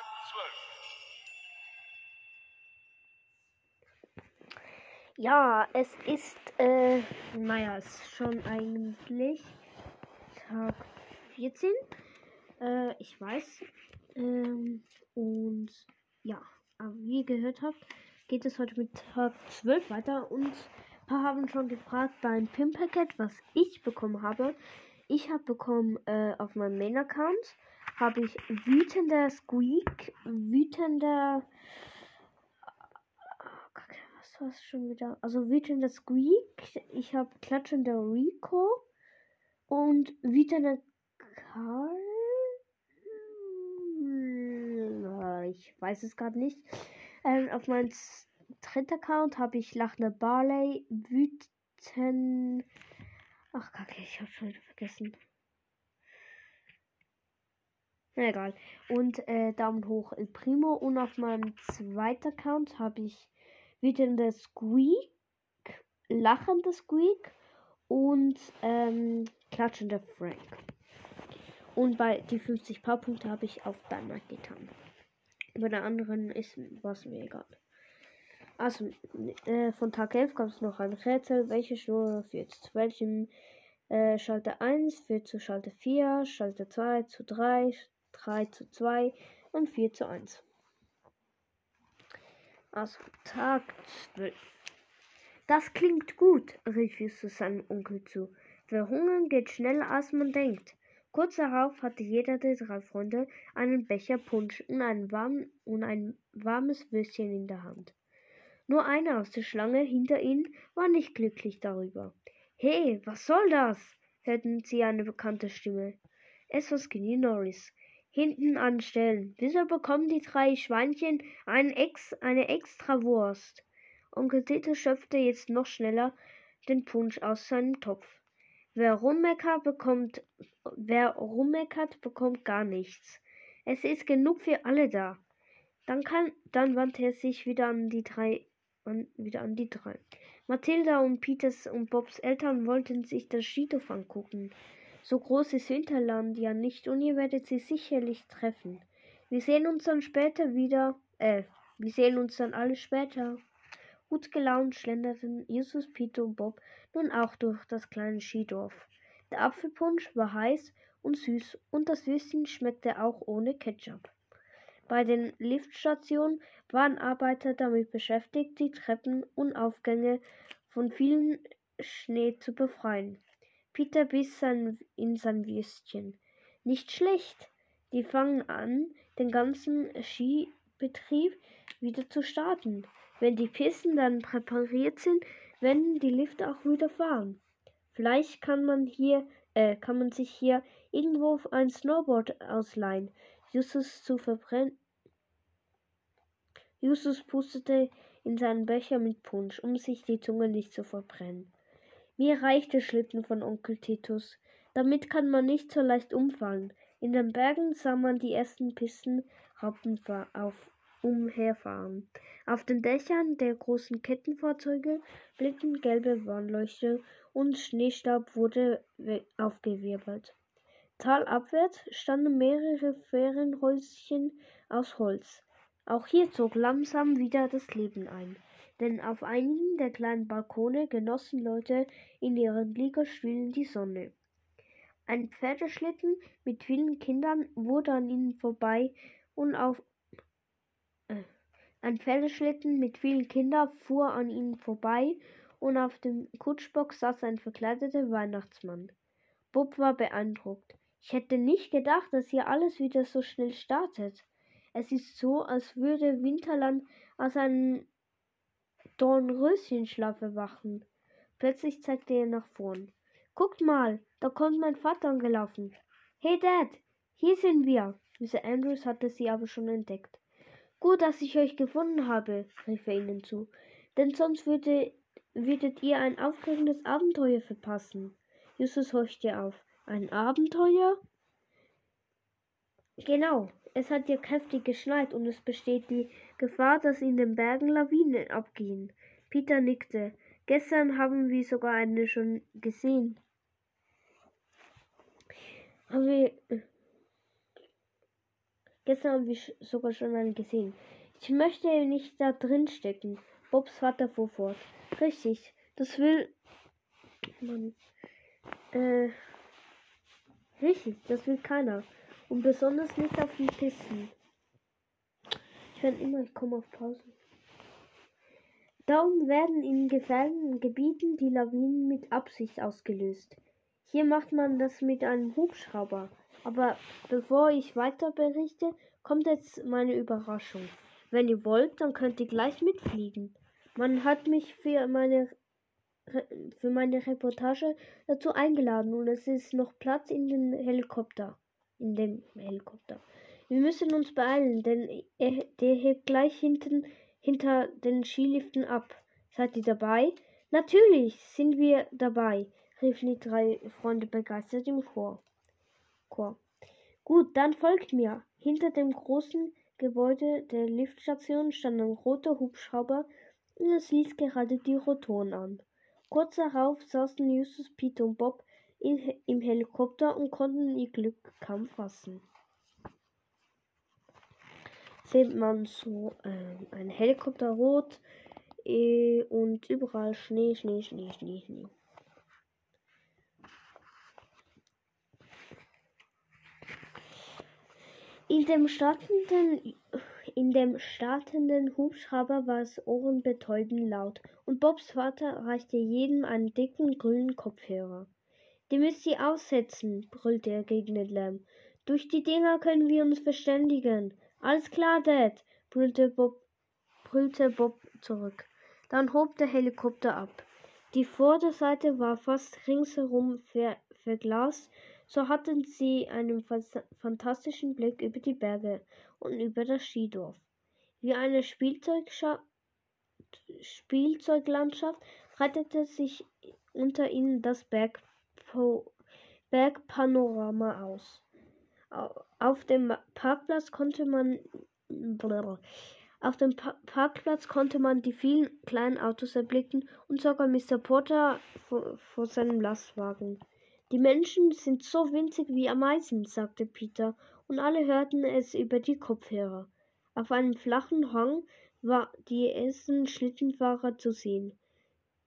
Tag 12. Ja, es ist, äh, naja, ist schon eigentlich Tag 14. Äh, ich weiß. Ähm, und ja, aber wie ihr gehört habt, geht es heute mit Tag 12 weiter und ein paar haben schon gefragt beim Pin-Packet, was ich bekommen habe. Ich habe bekommen äh, auf meinem Main-Account habe ich wütender Squeak, wütender Kacke, was war es schon wieder? Also wütender Squeak, ich habe klatschender Rico und wütender Karl. Hm, Ich weiß es gerade nicht. Ähm, auf meinem dritten Account habe ich lachende Barley, wütend. Ach, kacke, ich habe schon wieder vergessen. Egal. Und äh, Daumen hoch El Primo. Und auf meinem zweiten Account habe ich wütende Squeak, lachende Squeak und ähm, klatschender Frank. Und bei die 50 Paar-Punkte habe ich auf Banner getan. Bei der anderen ist was mir egal. Also, äh, von Tag 11 gab es noch ein Rätsel. Welche Schnur führt zu welchem? Äh, Schalter 1 führt zu Schalter 4, Schalter 2 zu 3, 3 zu 2 und 4 zu 1. Also, Tag 12. Das klingt gut, rief Justus seinem Onkel zu. Verhungern geht schneller als man denkt. Kurz darauf hatte jeder der drei Freunde einen Becher Punsch und ein, warm, und ein warmes Würstchen in der Hand. Nur einer aus der Schlange hinter ihnen war nicht glücklich darüber. Hey, was soll das? hörten sie eine bekannte Stimme. Es war Skinny Norris. Hinten anstellen. Wieso bekommen die drei Schweinchen Ex, eine extra Wurst? Onkel Tito schöpfte jetzt noch schneller den Punsch aus seinem Topf. Wer rummeckert, bekommt, wer rummeckert, bekommt gar nichts. Es ist genug für alle da. Dann kann, dann wandte er sich wieder an die drei, an, wieder an die drei. Mathilda und Peters und Bobs Eltern wollten sich das Skidorf angucken. So groß ist Winterland ja nicht und ihr werdet sie sicherlich treffen. Wir sehen uns dann später wieder, äh, wir sehen uns dann alle später. Gut gelaunt schlenderten Justus, Peter und Bob nun auch durch das kleine Skidorf. Der Apfelpunsch war heiß und süß und das Würstchen schmeckte auch ohne Ketchup. Bei den Liftstationen waren Arbeiter damit beschäftigt, die Treppen und Aufgänge von vielen Schnee zu befreien. Peter biss in sein Würstchen. Nicht schlecht. Die fangen an, den ganzen Skibetrieb wieder zu starten. Wenn die Pisten dann präpariert sind, werden die Lifte auch wieder fahren. Vielleicht kann man hier, äh, kann man sich hier irgendwo ein Snowboard ausleihen. Justus zu verbrennen. Justus pustete in seinen Becher mit Punsch, um sich die Zunge nicht zu verbrennen. Mir reicht der Schlitten von Onkel Titus. Damit kann man nicht so leicht umfallen. In den Bergen sah man die ersten Pisten auf umherfahren. Auf den Dächern der großen Kettenfahrzeuge blickten gelbe Warnleuchter und Schneestaub wurde aufgewirbelt. Talabwärts standen mehrere Ferienhäuschen aus Holz. Auch hier zog langsam wieder das Leben ein, denn auf einigen der kleinen Balkone genossen Leute in ihren Liegestühlen die Sonne. Ein Pferdeschlitten mit vielen Kindern wurde an ihnen vorbei und auf äh, ein Pferdeschlitten mit vielen Kindern fuhr an ihnen vorbei und auf dem Kutschbock saß ein verkleideter Weihnachtsmann. Bob war beeindruckt. Ich hätte nicht gedacht, dass hier alles wieder so schnell startet. Es ist so, als würde Winterland aus einem Dornröschenschlaf erwachen. Plötzlich zeigte er nach vorn. Guckt mal, da kommt mein Vater angelaufen. Hey Dad, hier sind wir. Mr. Andrews hatte sie aber schon entdeckt. Gut, dass ich euch gefunden habe, rief er ihnen zu, denn sonst würde, würdet ihr ein aufregendes Abenteuer verpassen. Justus horchte auf. Ein Abenteuer? Genau, es hat ja kräftig geschneit und es besteht die Gefahr, dass in den Bergen Lawinen abgehen. Peter nickte. Gestern haben wir sogar eine schon gesehen. Haben wir. Gestern habe ich sogar schon einen gesehen. Ich möchte nicht da drin stecken. Bobs Vater fuhr fort. Richtig, das will. Mann. Äh. Richtig, das will keiner. Und besonders nicht auf den Pisten. Ich werde immer, ich komme auf Pause. Darum werden in gefährdeten Gebieten die Lawinen mit Absicht ausgelöst. Hier macht man das mit einem Hubschrauber. Aber bevor ich weiter berichte, kommt jetzt meine Überraschung. Wenn ihr wollt, dann könnt ihr gleich mitfliegen. Man hat mich für meine für meine Reportage dazu eingeladen und es ist noch Platz in den Helikopter. In dem Helikopter. Wir müssen uns beeilen, denn er, der hebt gleich hinten hinter den Skiliften ab. Seid ihr dabei? Natürlich sind wir dabei, riefen die drei Freunde begeistert im Chor. Chor. Gut, dann folgt mir. Hinter dem großen Gebäude der Liftstation stand ein roter Hubschrauber und es ließ gerade die Rotoren an. Kurz darauf saßen Justus, Peter und Bob in, im Helikopter und konnten ihr Glück kaum fassen. Sieht man so äh, ein Helikopter rot äh, und überall Schnee, Schnee, Schnee, Schnee, Schnee. In dem startenden, in dem startenden Hubschrauber war es ohrenbetäubend laut und Bobs Vater reichte jedem einen dicken grünen Kopfhörer. Die müsst ihr aussetzen, brüllte er gegen den Lärm. Durch die Dinger können wir uns verständigen. Alles klar, Dad, brüllte Bob, brüllte Bob zurück. Dann hob der Helikopter ab. Die Vorderseite war fast ringsherum ver verglast so hatten sie einen fantastischen Blick über die Berge und über das Skidorf. Wie eine Spielzeuglandschaft breitete sich unter ihnen das Bergpanorama aus. Auf dem Parkplatz konnte man auf dem pa Parkplatz konnte man die vielen kleinen Autos erblicken und sogar Mr. Porter vor, vor seinem Lastwagen. Die Menschen sind so winzig wie Ameisen, sagte Peter, und alle hörten es über die Kopfhörer. Auf einem flachen Hang war die ersten Schlittenfahrer zu sehen.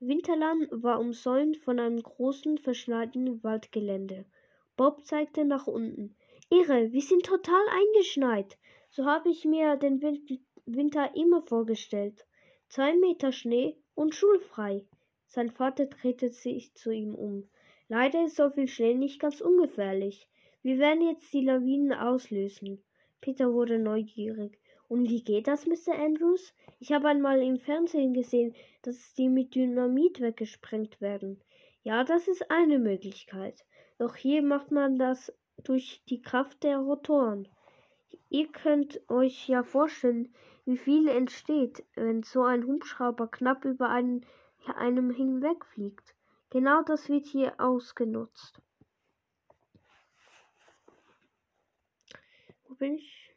Winterland war umsäumt von einem großen, verschneiten Waldgelände. Bob zeigte nach unten. Irre, wir sind total eingeschneit. So habe ich mir den Winter immer vorgestellt. Zwei Meter Schnee und schulfrei. Sein Vater drehte sich zu ihm um. Leider ist so viel Schnee nicht ganz ungefährlich. Wir werden jetzt die Lawinen auslösen. Peter wurde neugierig. Und wie geht das, Mr. Andrews? Ich habe einmal im Fernsehen gesehen, dass die mit Dynamit weggesprengt werden. Ja, das ist eine Möglichkeit. Doch hier macht man das durch die Kraft der Rotoren. Ihr könnt euch ja vorstellen, wie viel entsteht, wenn so ein Hubschrauber knapp über einen, einem hinwegfliegt. Genau das wird hier ausgenutzt. Wo bin ich?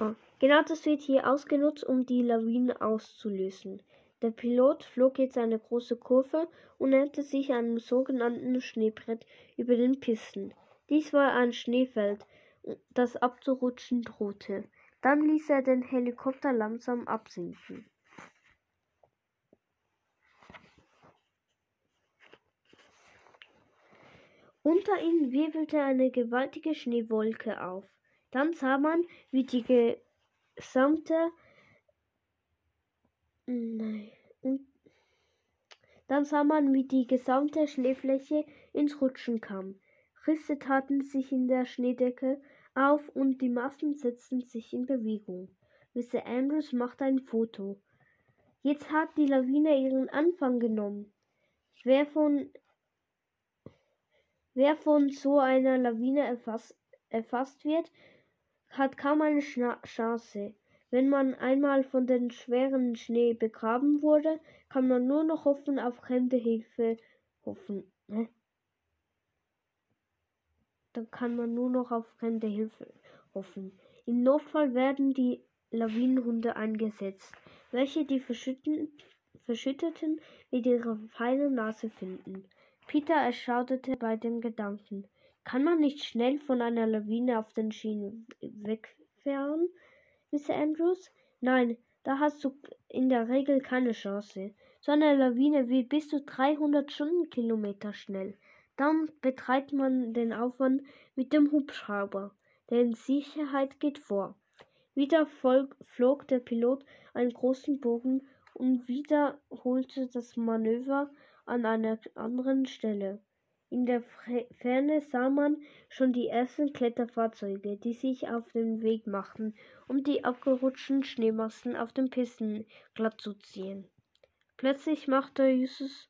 Oh, genau das wird hier ausgenutzt, um die Lawine auszulösen. Der Pilot flog jetzt eine große Kurve und näherte sich einem sogenannten Schneebrett über den Pisten. Dies war ein Schneefeld, das abzurutschen drohte. Dann ließ er den Helikopter langsam absinken. Unter ihnen wirbelte eine gewaltige Schneewolke auf. Dann sah man, wie die gesamte Nein. Und dann sah man, wie die gesamte Schneefläche ins Rutschen kam. Risse taten sich in der Schneedecke auf und die Massen setzten sich in Bewegung. Mr. Andrews machte ein Foto. Jetzt hat die Lawine ihren Anfang genommen. Wer von Wer von so einer Lawine erfasst, erfasst wird, hat kaum eine Schna Chance. Wenn man einmal von dem schweren Schnee begraben wurde, kann man nur noch hoffen auf fremde Hilfe hoffen. Ne? Dann kann man nur noch auf fremde Hilfe hoffen. Im Notfall werden die Lawinenhunde eingesetzt, welche die Verschütteten mit ihrer feinen Nase finden. Peter erschauderte bei dem Gedanken. Kann man nicht schnell von einer Lawine auf den Schienen wegfahren, Mr. Andrews? Nein, da hast du in der Regel keine Chance. So eine Lawine wird bis zu 300 Stundenkilometer schnell. Dann betreibt man den Aufwand mit dem Hubschrauber, denn Sicherheit geht vor. Wieder flog der Pilot einen großen Bogen und wiederholte das Manöver an einer anderen Stelle. In der Ferne sah man schon die ersten Kletterfahrzeuge, die sich auf den Weg machten, um die abgerutschten Schneemassen auf den Pisten glatt zu ziehen. Plötzlich machte Justus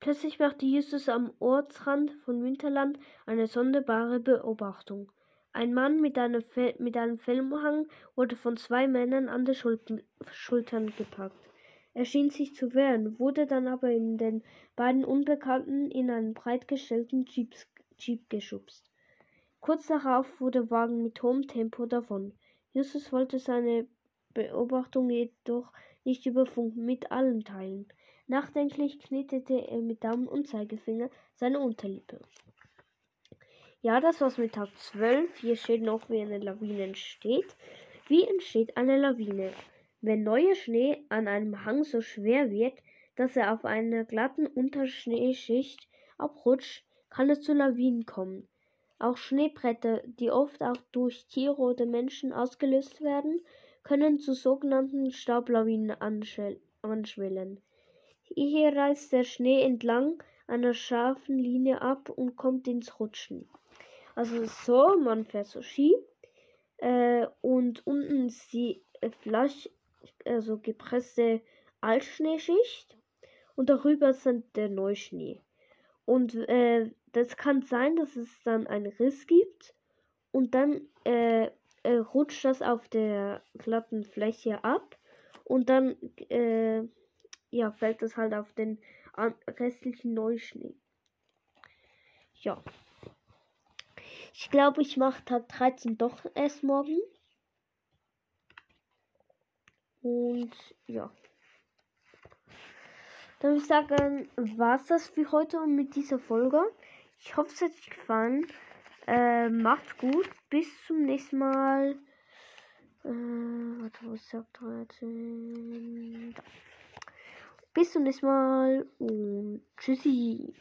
Plötzlich machte Justus am Ortsrand von Winterland eine sonderbare Beobachtung. Ein Mann mit einem, mit einem Fellumhang wurde von zwei Männern an den Schultern gepackt. Er schien sich zu wehren, wurde dann aber in den beiden Unbekannten in einen breitgestellten Jeep, Jeep geschubst. Kurz darauf fuhr der Wagen mit hohem Tempo davon. Justus wollte seine Beobachtung jedoch nicht über Funk mit allen teilen. Nachdenklich knetete er mit Daumen und Zeigefinger seine Unterlippe. Ja, das war's mit Tag 12. Hier steht noch, wie eine Lawine entsteht. Wie entsteht eine Lawine? Wenn neuer Schnee an einem Hang so schwer wird, dass er auf einer glatten Unterschneeschicht abrutscht, kann es zu Lawinen kommen. Auch Schneebretter, die oft auch durch Tiere oder Menschen ausgelöst werden, können zu sogenannten Staublawinen anschwellen. Hier reißt der Schnee entlang einer scharfen Linie ab und kommt ins Rutschen. Also so, man fährt so Ski äh, und unten ist die Flasch, also gepresste Altschneeschicht und darüber sind der Neuschnee. Und äh, das kann sein, dass es dann einen Riss gibt und dann äh, äh, rutscht das auf der glatten Fläche ab und dann äh, ja, fällt das halt auf den restlichen Neuschnee. Ja. Ich glaube, ich mache Tag 13 doch erst morgen. Und ja. Dann würde ich sagen, war es das für heute mit dieser Folge. Ich hoffe, es hat euch gefallen. Äh, macht's gut. Bis zum nächsten Mal. Äh, warte, wo ist Tag 13? Da. Bis zum nächsten Mal und tschüssi.